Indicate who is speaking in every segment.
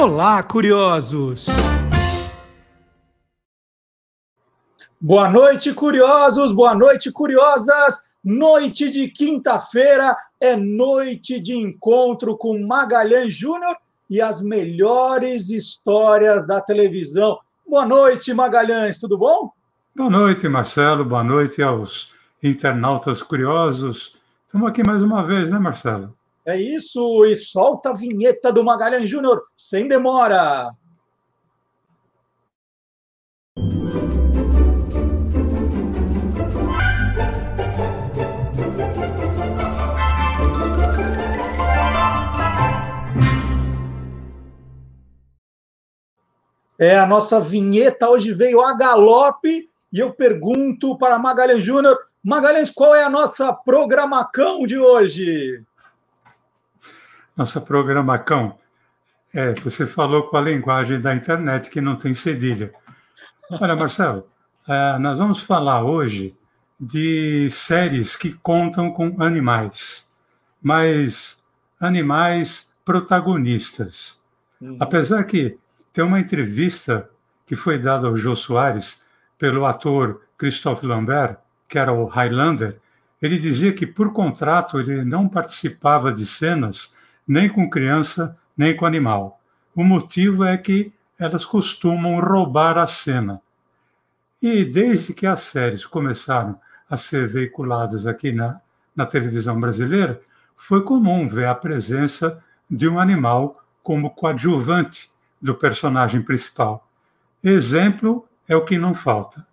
Speaker 1: Olá, curiosos!
Speaker 2: Boa noite, curiosos! Boa noite, curiosas! Noite de quinta-feira é noite de encontro com Magalhães Júnior e as melhores histórias da televisão. Boa noite, Magalhães, tudo bom?
Speaker 3: Boa noite, Marcelo. Boa noite aos internautas curiosos. Estamos aqui mais uma vez, né, Marcelo?
Speaker 2: É isso, e solta a vinheta do Magalhães Júnior, sem demora. É, a nossa vinheta hoje veio a galope e eu pergunto para Magalhães Júnior, Magalhães, qual é a nossa programacão de hoje?
Speaker 3: Nossa programacão, é, você falou com a linguagem da internet que não tem cedilha. Olha, Marcelo, é, nós vamos falar hoje de séries que contam com animais, mas animais protagonistas. Uhum. Apesar que tem uma entrevista que foi dada ao Jô Soares pelo ator Christophe Lambert, que era o Highlander. Ele dizia que, por contrato, ele não participava de cenas nem com criança, nem com animal. O motivo é que elas costumam roubar a cena. E desde que as séries começaram a ser veiculadas aqui na, na televisão brasileira, foi comum ver a presença de um animal como coadjuvante do personagem principal. Exemplo é o que não falta.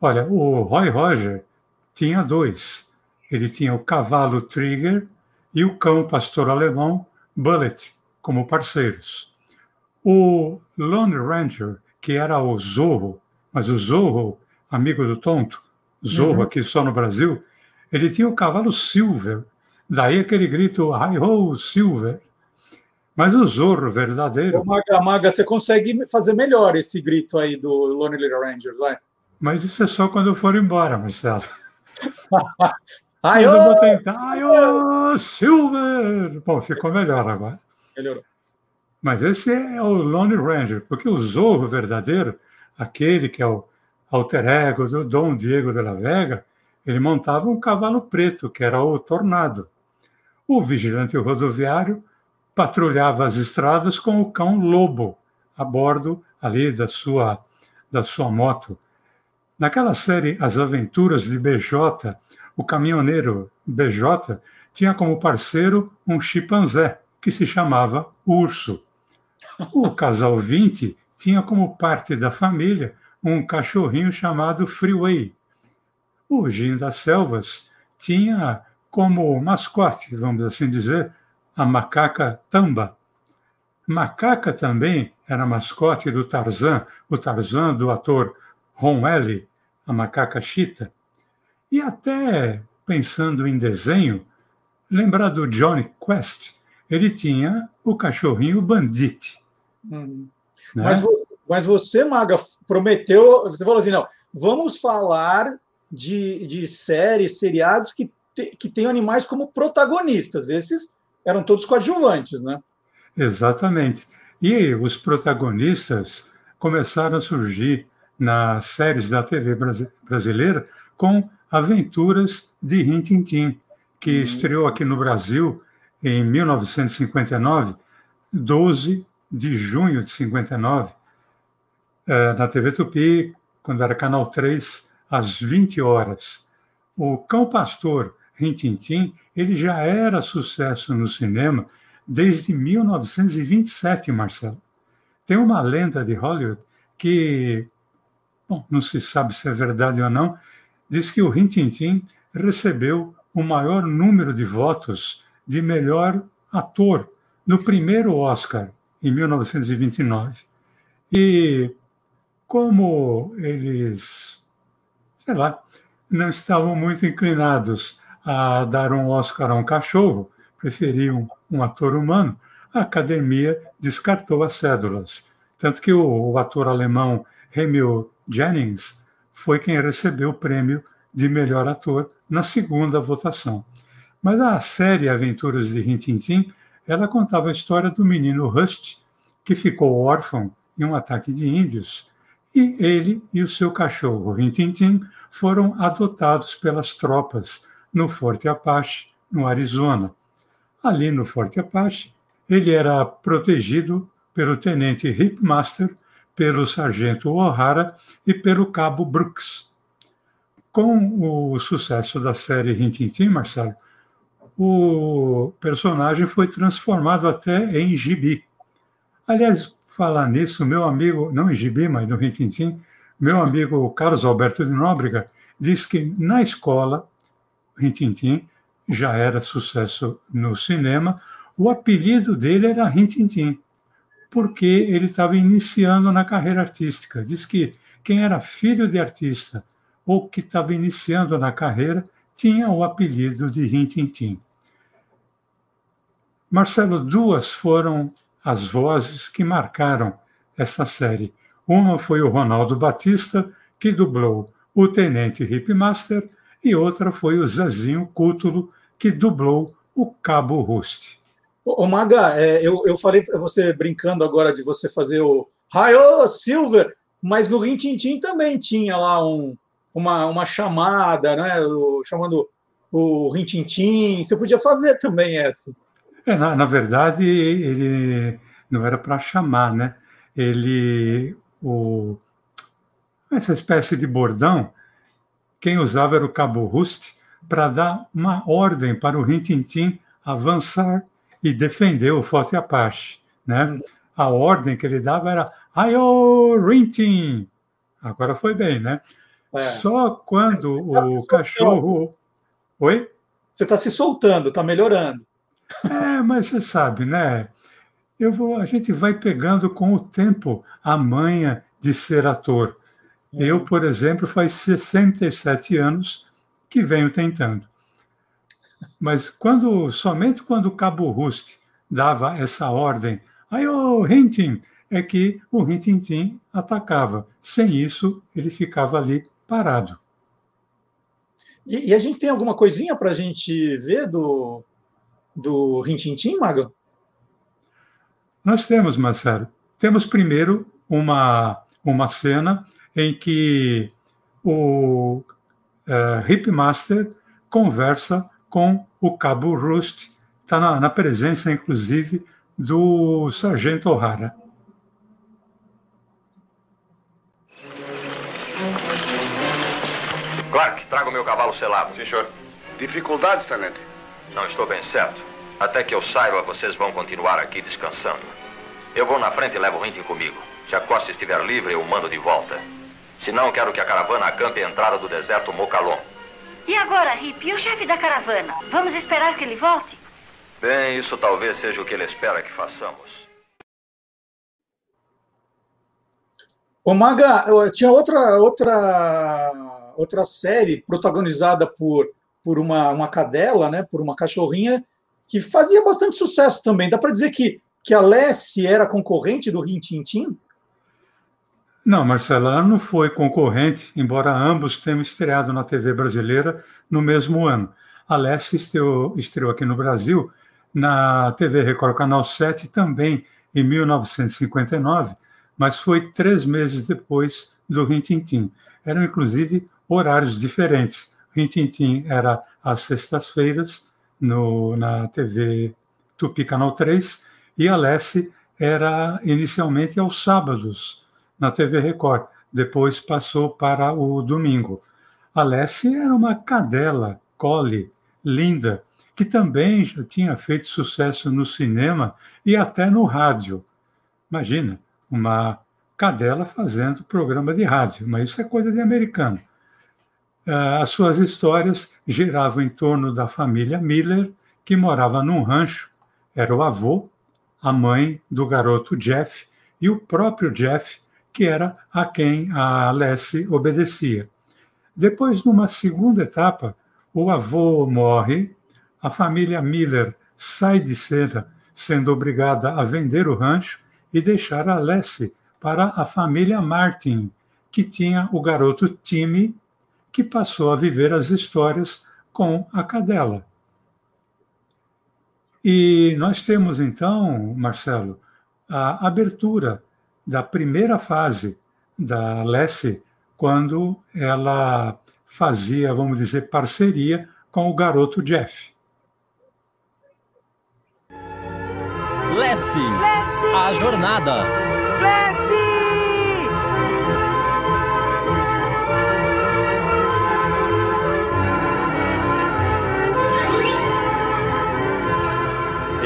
Speaker 3: Olha, o Roy Roger tinha dois. Ele tinha o cavalo Trigger e o cão pastor alemão Bullet como parceiros. O Lone Ranger, que era o Zorro, mas o Zorro, amigo do tonto, Zorro uhum. aqui só no Brasil, ele tinha o cavalo Silver. Daí aquele grito, Hi-ho, Silver. Mas o Zorro verdadeiro.
Speaker 2: Maga, Maga, você consegue fazer melhor esse grito aí do Lonely Little Ranger, vai?
Speaker 3: Mas isso é só quando eu for embora, Marcelo.
Speaker 2: Ai, eu vou
Speaker 3: tentar. Ai, ô, Silver! Bom, ficou melhor agora.
Speaker 2: Melhorou.
Speaker 3: Mas esse é o Lone Ranger, porque o Zorro verdadeiro, aquele que é o alter ego do Dom Diego de la Vega, ele montava um cavalo preto, que era o Tornado. O vigilante rodoviário patrulhava as estradas com o cão lobo a bordo ali da sua da sua moto. Naquela série As Aventuras de BJ, o caminhoneiro BJ tinha como parceiro um chimpanzé que se chamava Urso. O casal 20 tinha como parte da família um cachorrinho chamado Freeway. O Gin das Selvas tinha como mascote, vamos assim dizer, a macaca Tamba. Macaca também era mascote do Tarzan, o Tarzan do ator Ron Ellie, a macaca Chita. E até pensando em desenho, lembrar do Johnny Quest, ele tinha o cachorrinho Bandit.
Speaker 2: Hum. Né? Mas, mas você, Maga, prometeu, você falou assim, não, vamos falar de, de séries, seriados que, te, que têm animais como protagonistas. Esses eram todos coadjuvantes, né?
Speaker 3: Exatamente. E os protagonistas começaram a surgir nas séries da TV brasileira com Aventuras de Rintintim, que uhum. estreou aqui no Brasil em 1959, 12 de junho de 59, eh, na TV Tupi, quando era Canal 3, às 20 horas. O Cão Pastor Rintintim, ele já era sucesso no cinema desde 1927, Marcelo. Tem uma lenda de Hollywood que, bom, não se sabe se é verdade ou não, diz que o Rintintim recebeu o maior número de votos de melhor ator no primeiro Oscar, em 1929. E como eles, sei lá, não estavam muito inclinados a dar um Oscar a um cachorro, preferiam um ator humano, a academia descartou as cédulas. Tanto que o, o ator alemão Remy Jennings foi quem recebeu o prêmio de melhor ator na segunda votação. Mas a série Aventuras de Rintintim, ela contava a história do menino Rust, que ficou órfão em um ataque de índios, e ele e o seu cachorro, Rintintim, foram adotados pelas tropas no Forte Apache, no Arizona. Ali no Forte Apache, ele era protegido pelo tenente Hipmaster, pelo sargento O'Hara e pelo cabo Brooks. Com o sucesso da série Rintintim, Marcelo, o personagem foi transformado até em gibi. Aliás, falar nisso, meu amigo, não em gibi, mas no Rintintim, meu amigo Carlos Alberto de Nóbrega diz que na escola, Rintintim já era sucesso no cinema, o apelido dele era Rintintim, porque ele estava iniciando na carreira artística. Diz que quem era filho de artista ou que estava iniciando na carreira tinha o apelido de Rintintim. Marcelo, duas foram as vozes que marcaram essa série. Uma foi o Ronaldo Batista, que dublou o Tenente Hipmaster, e outra foi o Zezinho Cútulo, que dublou o Cabo Rust.
Speaker 2: Ô, Maga, é, eu, eu falei para você, brincando agora, de você fazer o Raio Silver, mas no Rin Tin também tinha lá um, uma, uma chamada, né, o, chamando o Rin Tin Você podia fazer também essa.
Speaker 3: É, na, na verdade, ele não era para chamar, né? Ele, o, essa espécie de bordão, quem usava era o Cabo Rust para dar uma ordem para o Rintintim avançar e defender o Forte Apache, né? A ordem que ele dava era Ayo Rintin. Agora foi bem, né? É. Só quando o cachorro. Oi?
Speaker 2: Você está se soltando, está melhorando.
Speaker 3: É, mas você sabe, né? Eu vou, a gente vai pegando com o tempo a manha de ser ator. Eu, por exemplo, faz 67 anos que venho tentando. Mas quando somente quando o Cabo Rust dava essa ordem, aí o Hintin, é que o Rintintim atacava. Sem isso, ele ficava ali parado.
Speaker 2: E, e a gente tem alguma coisinha para a gente ver do, do Rintintim, Mago?
Speaker 3: Nós temos, Marcelo. Temos primeiro uma, uma cena em que o uh, Hipmaster conversa com o Cabo Rust, está na, na, presença, inclusive, do Sargento O'Hara.
Speaker 4: Clark, traga o meu cavalo selado.
Speaker 5: Sim, senhor. Dificuldades, tenente?
Speaker 4: Não estou bem certo. Até que eu saiba, vocês vão continuar aqui descansando. Eu vou na frente e levo o Rintin comigo. Se a costa estiver livre, eu o mando de volta. Se não, quero que a caravana acampe a entrada do deserto Mocalon.
Speaker 6: E agora, Rip? E o chefe da caravana? Vamos esperar que ele volte?
Speaker 4: Bem, isso talvez seja o que ele espera que façamos.
Speaker 2: Ô, Maga, tinha outra, outra, outra série protagonizada por por uma, uma cadela, né, por uma cachorrinha, que fazia bastante sucesso também. Dá para dizer que, que a Lessie era concorrente do Rin Tin Tin?
Speaker 3: Não, Marcela, ela não foi concorrente, embora ambos tenham estreado na TV brasileira no mesmo ano. A Lessie estreou, estreou aqui no Brasil na TV Record Canal 7 também em 1959, mas foi três meses depois do Rin Tin Tin. Eram, inclusive, horários diferentes. Rintintim era às sextas-feiras na TV Tupi Canal 3 e Alessi era inicialmente aos sábados na TV Record, depois passou para o domingo. Alessi era uma cadela, cole, linda, que também já tinha feito sucesso no cinema e até no rádio. Imagina, uma cadela fazendo programa de rádio, mas isso é coisa de americano. Eh, as suas histórias giravam em torno da família Miller, que morava num rancho. Era o avô, a mãe do garoto Jeff e o próprio Jeff, que era a quem a Alessi obedecia. Depois, numa segunda etapa, o avô morre, a família Miller sai de cena, sendo obrigada a vender o rancho e deixar a Alessi para a família Martin, que tinha o garoto Timmy que passou a viver as histórias com a cadela. E nós temos então, Marcelo, a abertura da primeira fase da Lessie, quando ela fazia, vamos dizer, parceria com o garoto Jeff.
Speaker 7: Lessie, a jornada.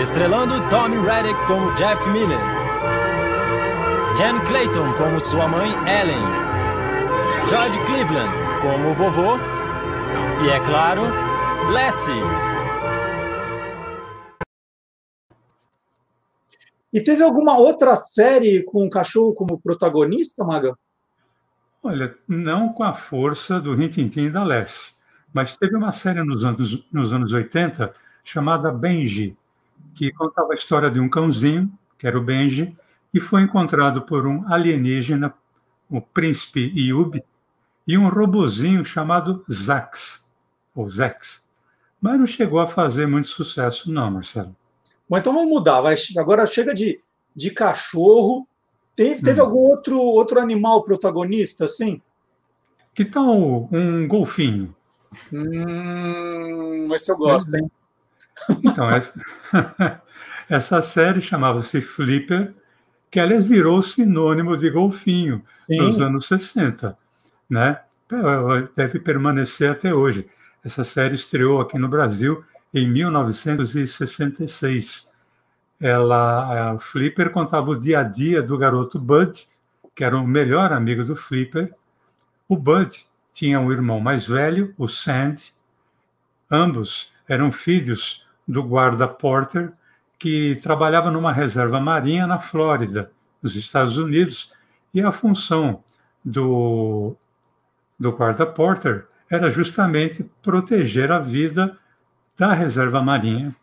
Speaker 7: Estrelando Tommy Reddick como Jeff Miller. Jen Clayton como sua mãe Ellen. George Cleveland como o vovô. E é claro, Lessie.
Speaker 2: E teve alguma outra série com o cachorro como protagonista, Maga?
Speaker 3: Olha, não com a força do Rintintim e da Lessie, mas teve uma série nos anos, nos anos 80 chamada Benji, que contava a história de um cãozinho, que era o Benji, que foi encontrado por um alienígena, o príncipe Yub, e um robozinho chamado Zax, ou Zex. Mas não chegou a fazer muito sucesso, não, Marcelo.
Speaker 2: Bom, então vamos mudar. Vai, agora chega de, de cachorro. Teve, teve hum. algum outro, outro animal protagonista, assim?
Speaker 3: Que tal um golfinho?
Speaker 2: Hum, esse eu gosto, hein?
Speaker 3: Então, essa, essa série chamava-se Flipper, que aliás virou sinônimo de golfinho Sim. nos anos 60, né? Deve permanecer até hoje. Essa série estreou aqui no Brasil em 1966. Ela, a Flipper contava o dia a dia do garoto Bud, que era o melhor amigo do Flipper. O Bud tinha um irmão mais velho, o Sandy. Ambos eram filhos do guarda Porter, que trabalhava numa reserva marinha na Flórida, nos Estados Unidos, e a função do, do guarda Porter era justamente proteger a vida da reserva marinha.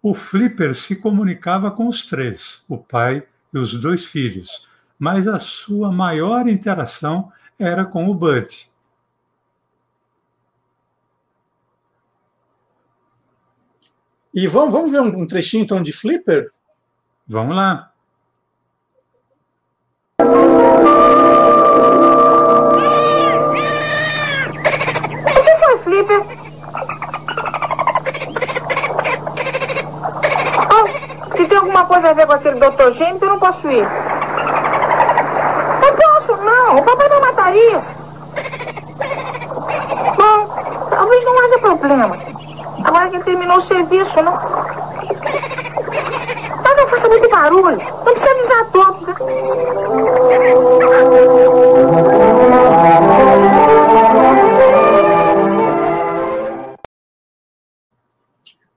Speaker 3: O Flipper se comunicava com os três, o pai e os dois filhos, mas a sua maior interação era com o Bud,
Speaker 2: E vamos, vamos ver um, um trechinho então de Flipper?
Speaker 3: Vamos lá.
Speaker 8: O que foi, Flipper? Oh, se tem alguma coisa a ver com aquele Dr. Gêmeos, eu não posso ir. Não posso, não. O papai não mataria. Bom, talvez não haja problema. Agora que terminou o serviço, não? Mas não faça muito barulho. Não precisa avisar. Né?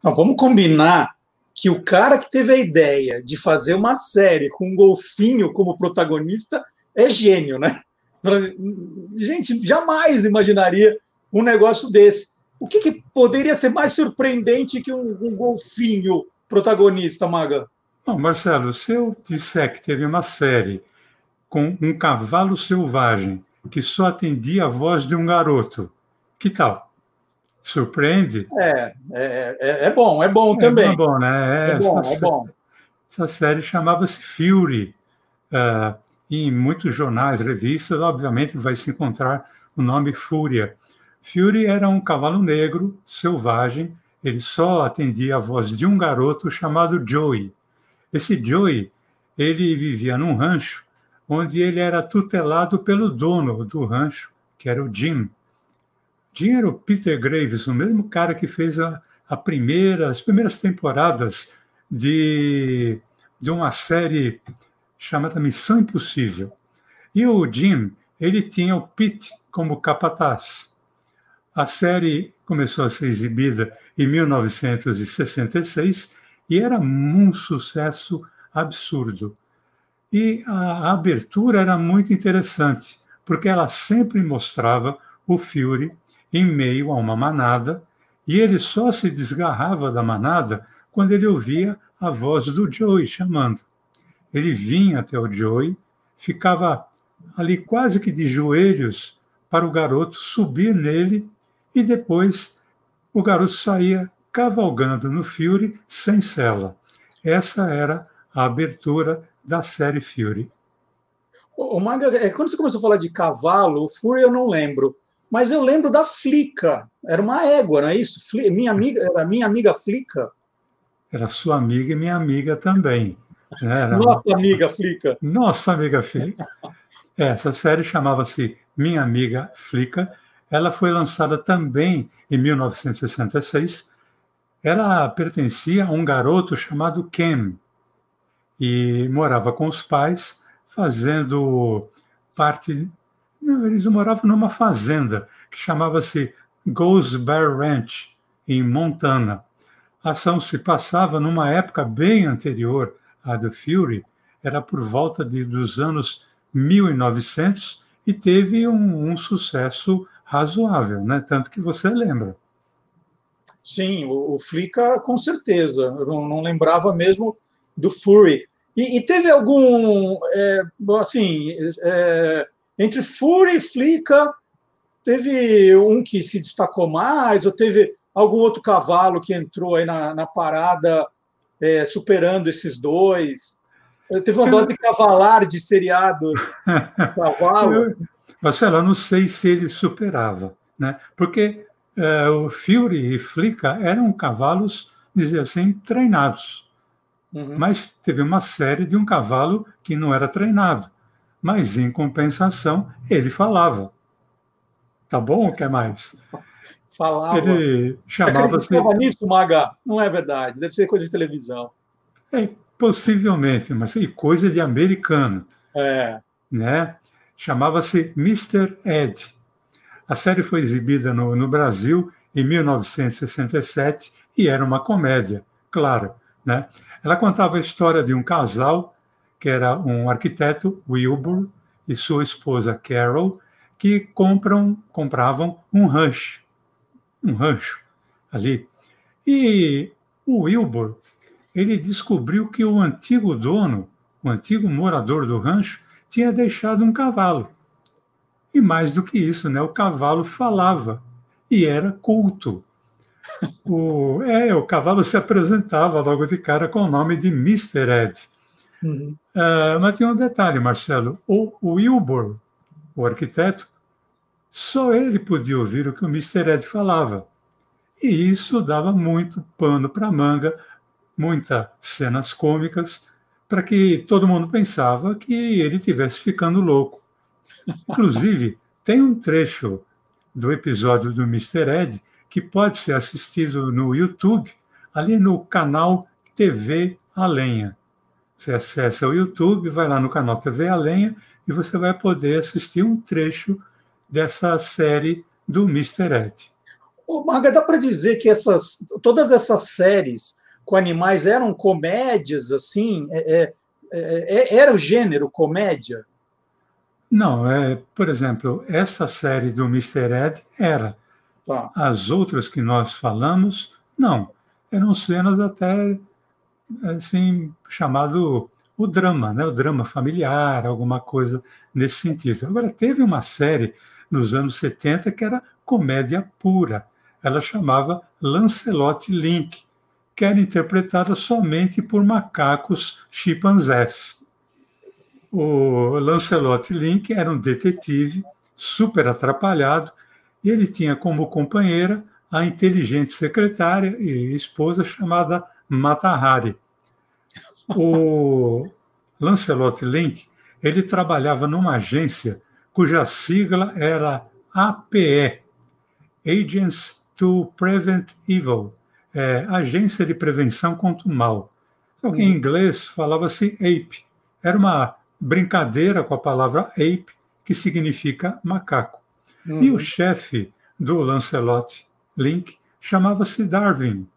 Speaker 2: Não, vamos combinar que o cara que teve a ideia de fazer uma série com um golfinho como protagonista é gênio, né? Gente, jamais imaginaria um negócio desse. O que, que, poderia ser mais surpreendente que um, um golfinho protagonista, Maga?
Speaker 3: Bom, Marcelo, se eu disser que teve uma série com um cavalo selvagem que só atendia a voz de um garoto, que tal? Surpreende?
Speaker 2: É, é, é, é bom, é bom também.
Speaker 3: É bom, né?
Speaker 2: É, é bom, essa, é bom.
Speaker 3: Essa série chamava-se Fury. Uh, em muitos jornais, revistas, obviamente vai se encontrar o nome Fúria. Fury era um cavalo negro, selvagem, ele só atendia a voz de um garoto chamado Joey. Esse Joey, ele vivia num rancho onde ele era tutelado pelo dono do rancho, que era o Jim. Jim era o Peter Graves, o mesmo cara que fez a, a primeira, as primeiras temporadas de, de uma série chamada Missão Impossível. E o Jim, ele tinha o Pete como capataz. A série começou a ser exibida em 1966 e era um sucesso absurdo. E a abertura era muito interessante, porque ela sempre mostrava o Fury em meio a uma manada, e ele só se desgarrava da manada quando ele ouvia a voz do Joey chamando. Ele vinha até o Joey, ficava ali quase que de joelhos para o garoto subir nele e depois o garoto saía cavalgando no Fury sem cela. Essa era a abertura da série Fury.
Speaker 2: O Maga, é, quando você começou a falar de cavalo, o Fury eu não lembro, mas eu lembro da Flica. Era uma égua, não é isso? Minha amiga, era minha amiga Flica.
Speaker 3: Era sua amiga e minha amiga também.
Speaker 2: Né? Era Nossa amiga Flica.
Speaker 3: Nossa amiga Flica. Essa série chamava-se Minha Amiga Flica. Ela foi lançada também em 1966. Ela pertencia a um garoto chamado Ken e morava com os pais, fazendo parte. Eles moravam numa fazenda que chamava-se Bear Ranch, em Montana. A ação se passava numa época bem anterior à do Fury, era por volta de, dos anos 1900 e teve um, um sucesso razoável, né? Tanto que você lembra.
Speaker 2: Sim, o, o Flica com certeza. Eu não, não lembrava mesmo do Fury. E, e teve algum, é, assim, é, entre Fury e Flica, teve um que se destacou mais, ou teve algum outro cavalo que entrou aí na, na parada, é, superando esses dois? Teve uma dose cavalar de seriados cavalos.
Speaker 3: Eu não sei se ele superava, né? porque é, o Fury e Flica eram cavalos, dizer assim, treinados. Uhum. Mas teve uma série de um cavalo que não era treinado. Mas, em compensação, ele falava. Tá bom? O que mais?
Speaker 2: Falava.
Speaker 3: Ele chamava-se.
Speaker 2: nisso, Maga? Não é verdade. Deve ser coisa de televisão.
Speaker 3: É, Possivelmente, mas e coisa de americano.
Speaker 2: É.
Speaker 3: Né? Chamava-se Mr. Ed. A série foi exibida no, no Brasil em 1967 e era uma comédia, claro. Né? Ela contava a história de um casal que era um arquiteto, Wilbur, e sua esposa Carol, que compram, compravam um rancho, um rancho ali. E o Wilbur ele descobriu que o antigo dono, o antigo morador do rancho, tinha deixado um cavalo. E mais do que isso, né, o cavalo falava e era culto. O, é, o cavalo se apresentava logo de cara com o nome de Mr. Ed. Uhum. Uh, mas tinha um detalhe, Marcelo. O, o Wilbur, o arquiteto, só ele podia ouvir o que o Mr. Ed falava. E isso dava muito pano para manga muitas cenas cômicas, para que todo mundo pensava que ele tivesse ficando louco. Inclusive, tem um trecho do episódio do Mr. Ed que pode ser assistido no YouTube, ali no canal TV A Lenha. Você acessa o YouTube, vai lá no canal TV A Lenha e você vai poder assistir um trecho dessa série do Mr. Ed.
Speaker 2: Ô, Marga, dá para dizer que essas, todas essas séries com animais eram comédias, assim? É, é, é, era o gênero comédia?
Speaker 3: Não, é, por exemplo, essa série do Mr. Ed era. Tá. As outras que nós falamos, não. Eram cenas até, assim, chamado o drama, né? o drama familiar, alguma coisa nesse sentido. Agora, teve uma série nos anos 70 que era comédia pura. Ela chamava Lancelot Link, que era interpretada somente por macacos chimpanzés. O Lancelot Link era um detetive super atrapalhado e ele tinha como companheira a inteligente secretária e esposa chamada Matahari. O Lancelot Link ele trabalhava numa agência cuja sigla era APE, Agents to Prevent Evil, é, Agência de Prevenção contra o Mal. Só que em inglês falava-se ape. Era uma brincadeira com a palavra ape, que significa macaco. Uhum. E o chefe do Lancelot Link chamava-se Darwin.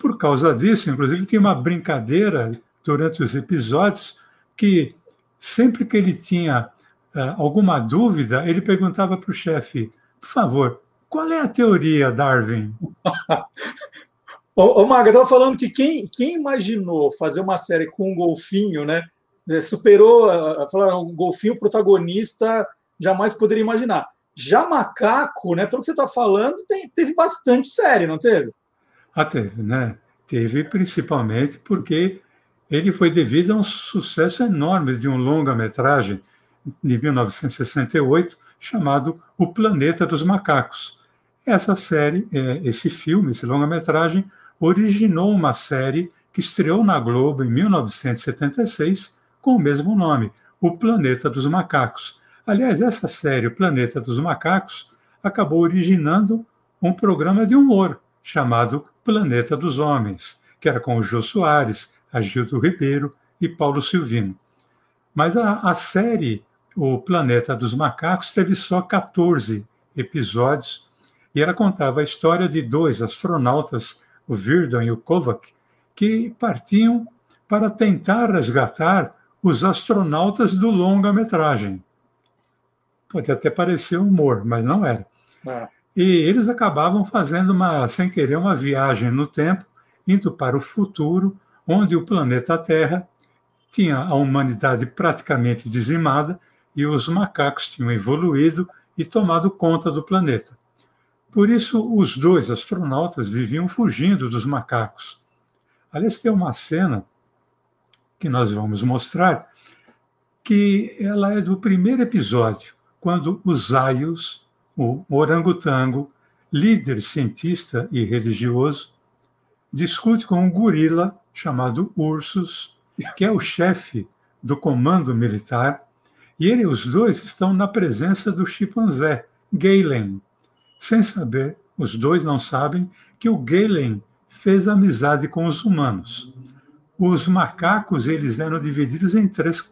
Speaker 3: Por causa disso, inclusive, tinha uma brincadeira durante os episódios que sempre que ele tinha uh, alguma dúvida, ele perguntava para o chefe: por favor, qual é a teoria, Darwin?
Speaker 2: Ô, ô Maga, estava falando que quem, quem imaginou fazer uma série com um golfinho, né? É, superou, falaram, um golfinho protagonista, jamais poderia imaginar. Já macaco, né? Pelo que você está falando, tem, teve bastante série, não teve?
Speaker 3: Ah, teve, né? Teve principalmente porque ele foi devido a um sucesso enorme de um longa-metragem de 1968 chamado O Planeta dos Macacos. Essa série, é, esse filme, esse longa-metragem, originou uma série que estreou na Globo em 1976 com o mesmo nome, O Planeta dos Macacos. Aliás, essa série, O Planeta dos Macacos, acabou originando um programa de humor chamado Planeta dos Homens, que era com o Jô Soares, Agildo Ribeiro e Paulo Silvino. Mas a, a série O Planeta dos Macacos teve só 14 episódios e ela contava a história de dois astronautas, o Virdon e o Kovac, que partiam para tentar resgatar os astronautas do longa-metragem. Pode até parecer humor, mas não era. É. E eles acabavam fazendo uma, sem querer, uma viagem no tempo, indo para o futuro, onde o planeta Terra tinha a humanidade praticamente dizimada e os macacos tinham evoluído e tomado conta do planeta. Por isso, os dois astronautas viviam fugindo dos macacos. Aliás, tem uma cena que nós vamos mostrar que ela é do primeiro episódio, quando os Zaios, o orangotango, líder cientista e religioso, discute com um gorila chamado Ursus, que é o chefe do comando militar, e ele, os dois estão na presença do chimpanzé, Galen. Sem saber, os dois não sabem que o Galen fez amizade com os humanos. Os macacos eles eram divididos em três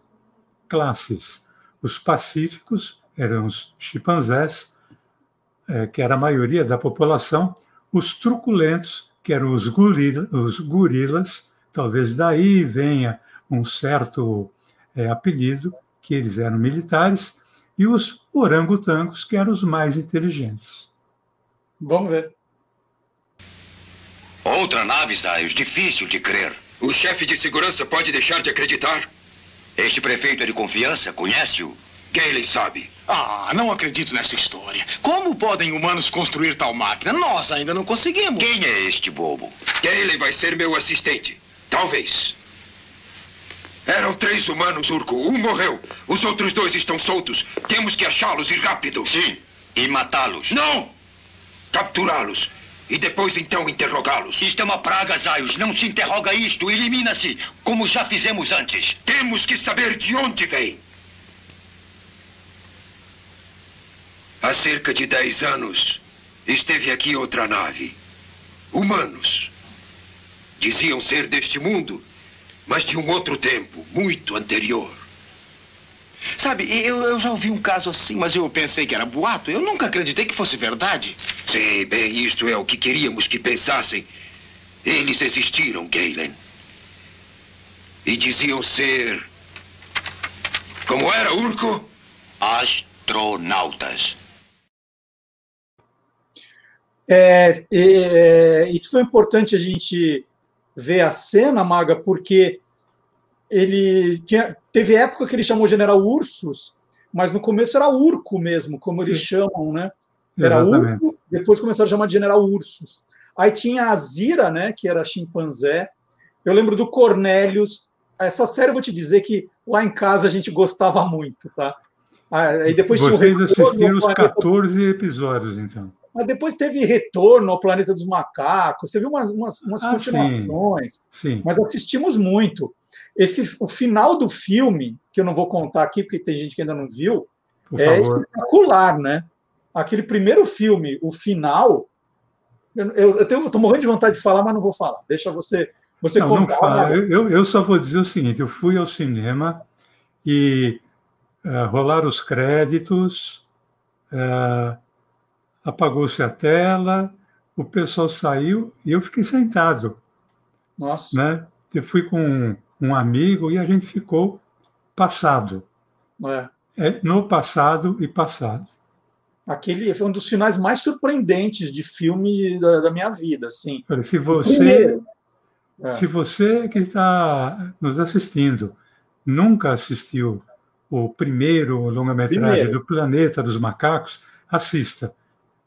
Speaker 3: classes. Os pacíficos eram os chimpanzés, é, que era a maioria da população, os truculentos, que eram os, gorila, os gorilas, talvez daí venha um certo é, apelido, que eles eram militares, e os orangotangos, que eram os mais inteligentes.
Speaker 2: Vamos ver.
Speaker 9: Outra nave, Zaios, difícil de crer.
Speaker 10: O chefe de segurança pode deixar de acreditar?
Speaker 9: Este prefeito é de confiança, conhece-o?
Speaker 10: Galen sabe.
Speaker 11: Ah, não acredito nessa história. Como podem humanos construir tal máquina? Nós ainda não conseguimos.
Speaker 9: Quem é este bobo?
Speaker 10: Galen vai ser meu assistente. Talvez. Eram três humanos, Urco. Um morreu. Os outros dois estão soltos. Temos que achá-los e rápido.
Speaker 9: Sim. E matá-los.
Speaker 10: Não! Capturá-los. E depois então interrogá-los.
Speaker 9: Isto é uma praga, Zaios. Não se interroga isto. Elimina-se, como já fizemos antes.
Speaker 10: Temos que saber de onde vem. Há cerca de dez anos, esteve aqui outra nave. Humanos. Diziam ser deste mundo, mas de um outro tempo, muito anterior.
Speaker 11: Sabe, eu, eu, já ouvi um caso assim, mas eu pensei que era boato. Eu nunca acreditei que fosse verdade.
Speaker 10: Sim, bem, isto é o que queríamos que pensassem. Eles existiram, Galen. E diziam ser. Como era, Urco?
Speaker 9: Astronautas.
Speaker 2: É, é, isso foi importante a gente ver a cena, Maga, porque ele tinha, teve época que ele chamou General Ursus, mas no começo era Urco mesmo, como eles chamam, né? Era Exatamente. Urco, depois começaram a chamar de General Ursus. Aí tinha a Zira, né, que era chimpanzé. Eu lembro do Cornélios. Essa série eu vou te dizer que lá em casa a gente gostava muito, tá?
Speaker 3: Aí depois Vocês tinha o assistiram os 14 episódios, então.
Speaker 2: Mas depois teve retorno ao Planeta dos Macacos, teve umas, umas, umas ah, continuações, sim. Sim. mas assistimos muito. Esse, o final do filme, que eu não vou contar aqui, porque tem gente que ainda não viu, Por é favor. espetacular, né? Aquele primeiro filme, o final, eu, eu, eu, tenho, eu tô morrendo de vontade de falar, mas não vou falar. Deixa você, você
Speaker 3: não, contar. Não fala. Eu, eu só vou dizer o seguinte: eu fui ao cinema e uh, rolaram os créditos, uh, apagou-se a tela, o pessoal saiu e eu fiquei sentado.
Speaker 2: Nossa.
Speaker 3: Né? Eu fui com um amigo e a gente ficou passado.
Speaker 2: É.
Speaker 3: É, no passado e passado.
Speaker 2: Aquele foi um dos finais mais surpreendentes de filme da, da minha vida, assim.
Speaker 3: Se você, é. se você que está nos assistindo nunca assistiu o primeiro longa-metragem do Planeta dos Macacos, assista.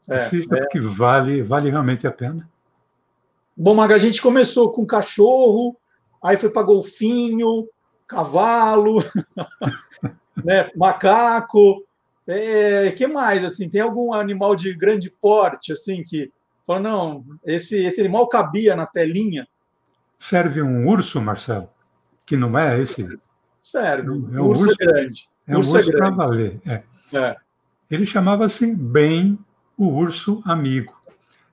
Speaker 3: É, assista é. porque vale, vale realmente a pena.
Speaker 2: Bom, Maga, a gente começou com cachorro, aí foi para golfinho, cavalo, né, macaco. É, que mais assim? Tem algum animal de grande porte assim que falou não, esse esse animal cabia na telinha?
Speaker 3: Serve um urso, Marcelo, que não é esse.
Speaker 2: Serve. É um urso, urso grande.
Speaker 3: É um urso, urso para valer. É. É. Ele chamava-se Bem o Urso Amigo.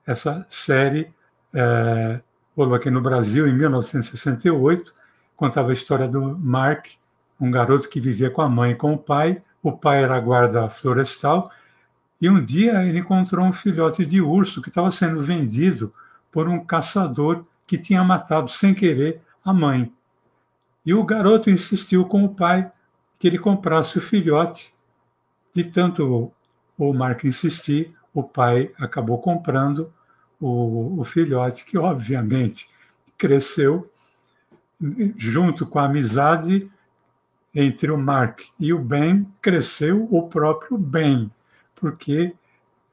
Speaker 3: Essa série é, rolou aqui no Brasil em 1968, contava a história do Mark, um garoto que vivia com a mãe e com o pai. O pai era guarda florestal e um dia ele encontrou um filhote de urso que estava sendo vendido por um caçador que tinha matado sem querer a mãe. E o garoto insistiu com o pai que ele comprasse o filhote. De tanto o Mark insistir, o pai acabou comprando o, o filhote, que obviamente cresceu junto com a amizade entre o Mark e o Ben, cresceu o próprio Ben, porque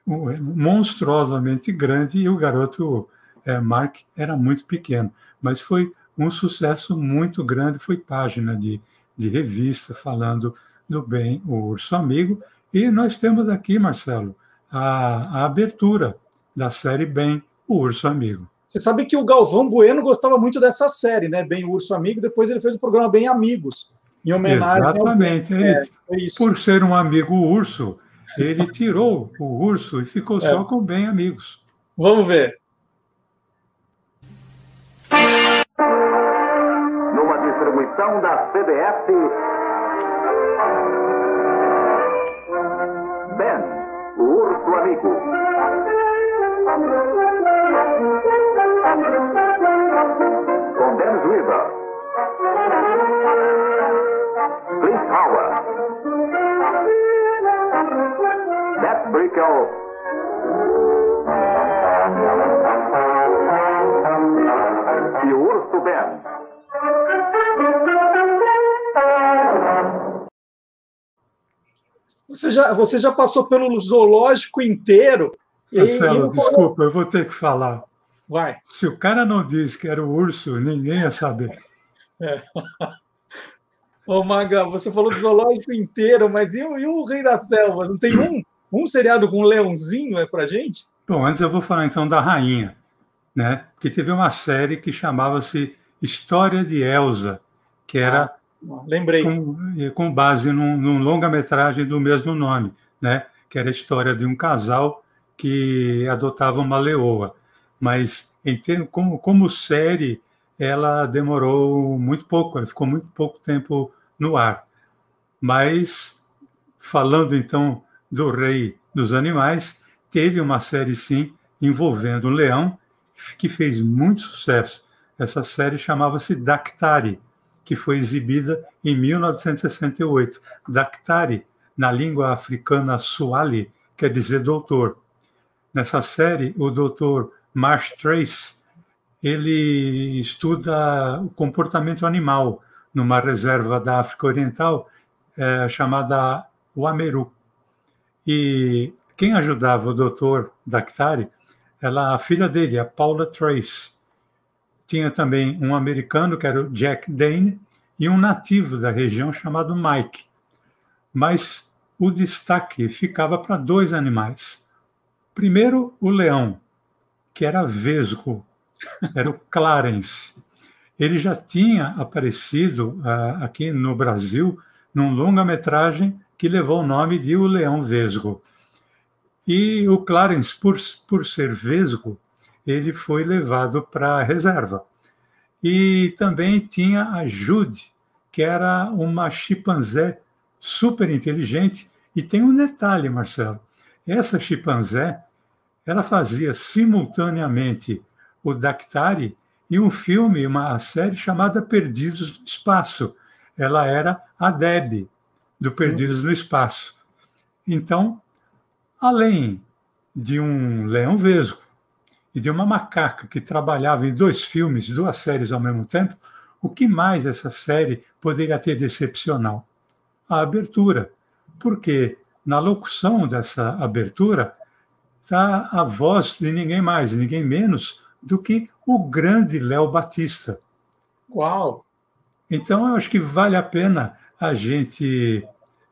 Speaker 3: monstruosamente grande e o garoto é, Mark era muito pequeno, mas foi um sucesso muito grande, foi página de, de revista falando do bem, o urso amigo, e nós temos aqui, Marcelo, a, a abertura da série Bem, o Urso Amigo.
Speaker 2: Você sabe que o Galvão Bueno gostava muito dessa série, né? Bem o Urso Amigo, depois ele fez o programa Bem Amigos, em homenagem
Speaker 3: Exatamente.
Speaker 2: ao
Speaker 3: Ele, é, por ser um amigo urso, ele tirou o urso e ficou é. só com Bem Amigos.
Speaker 2: Vamos ver.
Speaker 12: Numa distribuição da CBS do amigo. Com Dennis Weaver. Clint Howard. Matt Brickell.
Speaker 2: Você já, você já passou pelo zoológico inteiro.
Speaker 3: Marcelo, e... desculpa, eu vou ter que falar.
Speaker 2: Vai.
Speaker 3: Se o cara não disse que era o urso, ninguém ia saber.
Speaker 2: É. Ô, Maga, você falou do zoológico inteiro, mas e o, e o Rei da Selva? Não tem um, um seriado com um leãozinho é pra gente?
Speaker 3: Bom, antes eu vou falar então da rainha, né? Que teve uma série que chamava-se História de Elsa, que era ah.
Speaker 2: Lembrei.
Speaker 3: Com, com base num, num longa-metragem do mesmo nome, né? que era a história de um casal que adotava uma leoa. Mas, em termos, como, como série, ela demorou muito pouco, ela ficou muito pouco tempo no ar. Mas, falando então do rei dos animais, teve uma série, sim, envolvendo um leão, que fez muito sucesso. Essa série chamava-se Dactari que foi exibida em 1968. Daktari, na língua africana Swahili, quer dizer doutor. Nessa série, o doutor Marsh Trace ele estuda o comportamento animal numa reserva da África Oriental é, chamada Wameru. E quem ajudava o doutor Daktari era a filha dele, a Paula Trace. Tinha também um americano, que era o Jack Dane, e um nativo da região chamado Mike. Mas o destaque ficava para dois animais. Primeiro, o leão, que era vesgo, era o Clarence. Ele já tinha aparecido uh, aqui no Brasil num longa-metragem que levou o nome de O Leão Vesgo. E o Clarence, por, por ser vesgo, ele foi levado para a reserva. E também tinha a Jude, que era uma chimpanzé super inteligente. E tem um detalhe, Marcelo: essa chimpanzé ela fazia simultaneamente o Dactari e um filme, uma série chamada Perdidos no Espaço. Ela era a Deb, do Perdidos no Espaço. Então, além de um leão vesgo, e de uma macaca que trabalhava em dois filmes, duas séries ao mesmo tempo, o que mais essa série poderia ter de excepcional? A abertura. Porque na locução dessa abertura está a voz de ninguém mais, ninguém menos do que o grande Léo Batista.
Speaker 2: Uau!
Speaker 3: Então, eu acho que vale a pena a gente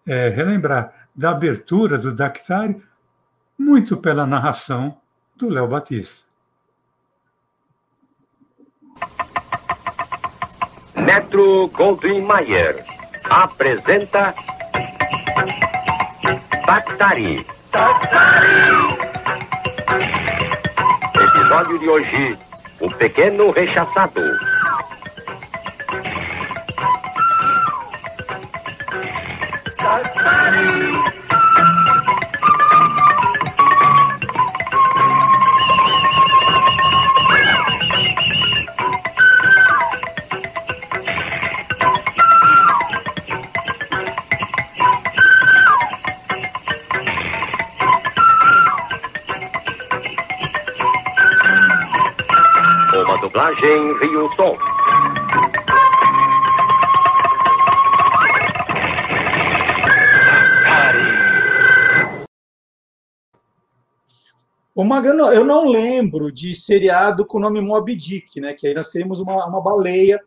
Speaker 3: é, relembrar da abertura do Dactari, muito pela narração do Léo Batista.
Speaker 13: Metro Goldwyn Mayer apresenta Dactari. Episódio de hoje: O Pequeno Rechaçado. Dublagem Rio Som.
Speaker 2: O Magano, eu não lembro de seriado com o nome Moby Dick, né? Que aí nós teríamos uma, uma baleia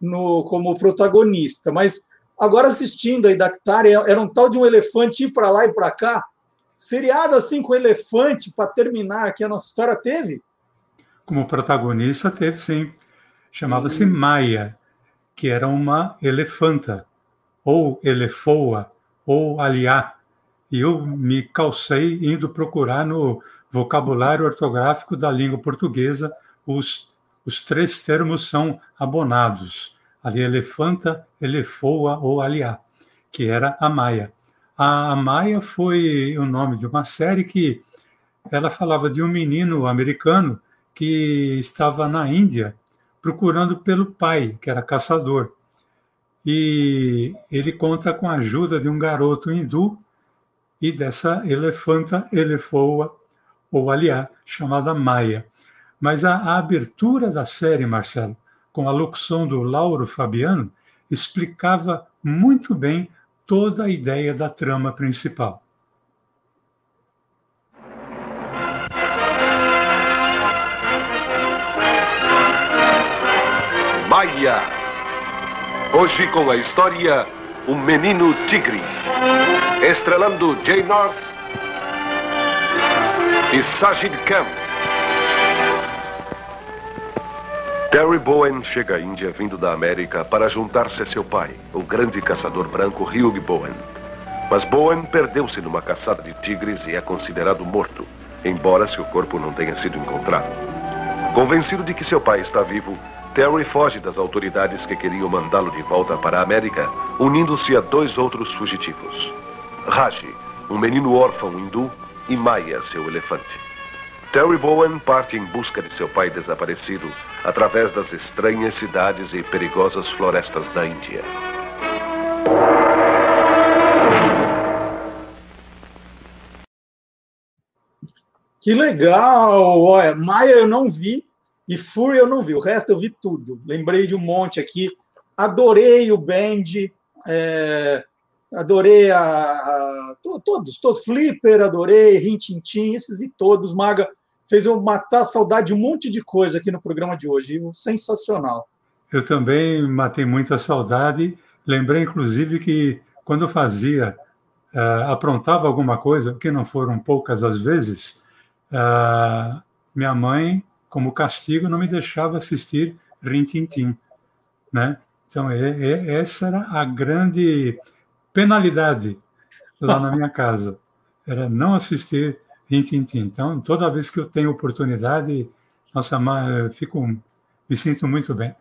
Speaker 2: no, como protagonista. Mas agora assistindo aí Dactari, era um tal de um elefante ir para lá e para cá. Seriado assim com elefante para terminar aqui a nossa história teve?
Speaker 3: Como protagonista teve sim. Chamava-se
Speaker 2: Hum.
Speaker 3: Maia, que era uma elefanta, ou elefoa, ou aliá. E eu me calcei indo procurar no vocabulário ortográfico da língua portuguesa, os, os três termos são abonados. Ali, elefanta, elefoa ou aliá, que era a Maia. A, a Maia foi o nome de uma série que ela falava de um menino americano que estava na Índia procurando pelo pai, que era caçador. E ele conta com a ajuda de um garoto hindu e dessa elefanta, elefoa ou aliá, chamada Maia. Mas a, a abertura da série, Marcelo, com a locução do Lauro Fabiano, explicava muito bem toda a ideia da trama principal.
Speaker 14: Maia. Hoje com a história O Menino Tigre. Estrelando Jay North e Sajid Khan. Terry Bowen chega à Índia vindo da América para juntar-se a seu pai, o grande caçador branco Hugh Bowen. Mas Bowen perdeu-se numa caçada de tigres e é considerado morto, embora seu corpo não tenha sido encontrado. Convencido de que seu pai está vivo, Terry foge das autoridades que queriam mandá-lo de volta para a América, unindo-se a dois outros fugitivos. Raji, um menino órfão hindu, e Maya, seu elefante. Terry Bowen parte em busca de seu pai desaparecido através das estranhas cidades e perigosas florestas da Índia.
Speaker 2: Que legal! Olha, Maia eu não vi e Fury eu não vi. O resto eu vi tudo. Lembrei de um monte aqui. Adorei o Band. é, adorei a, a- to- todos, todos. Flipper, adorei. Rintintim, esses vi todos. Maga fez eu matar a saudade de um monte de coisa aqui no programa de hoje. Sensacional.
Speaker 3: Eu também matei muita saudade. Lembrei, inclusive, que quando fazia, ah, aprontava alguma coisa, que não foram poucas as vezes, ah, minha mãe, como castigo, não me deixava assistir Rintintim, né? Então, é, é- essa era a grande penalidade lá na minha casa, era não assistir Rintintim. Então, toda vez que eu tenho oportunidade, nossa, fico, me sinto muito bem.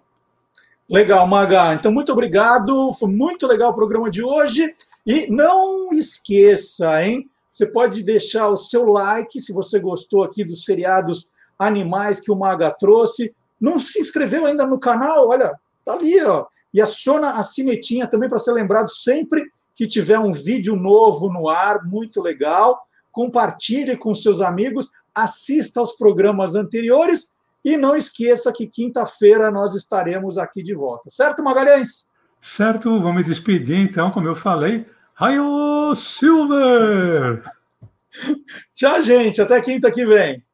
Speaker 2: Legal, Maga. Então, muito obrigado. Foi muito legal o programa de hoje. E não esqueça, hein? Você pode deixar o seu like se você gostou aqui dos seriados animais que o Maga trouxe. Não se inscreveu ainda no canal? Olha, tá ali, ó. E aciona a sinetinha também para ser lembrado sempre que tiver um vídeo novo no ar, muito legal. Compartilhe com seus amigos, assista aos programas anteriores e não esqueça que quinta-feira nós estaremos aqui de volta. Certo, Magalhães?
Speaker 3: Certo, vou me despedir então, como eu falei. Raio Silver!
Speaker 2: Tchau, gente. Até quinta que vem.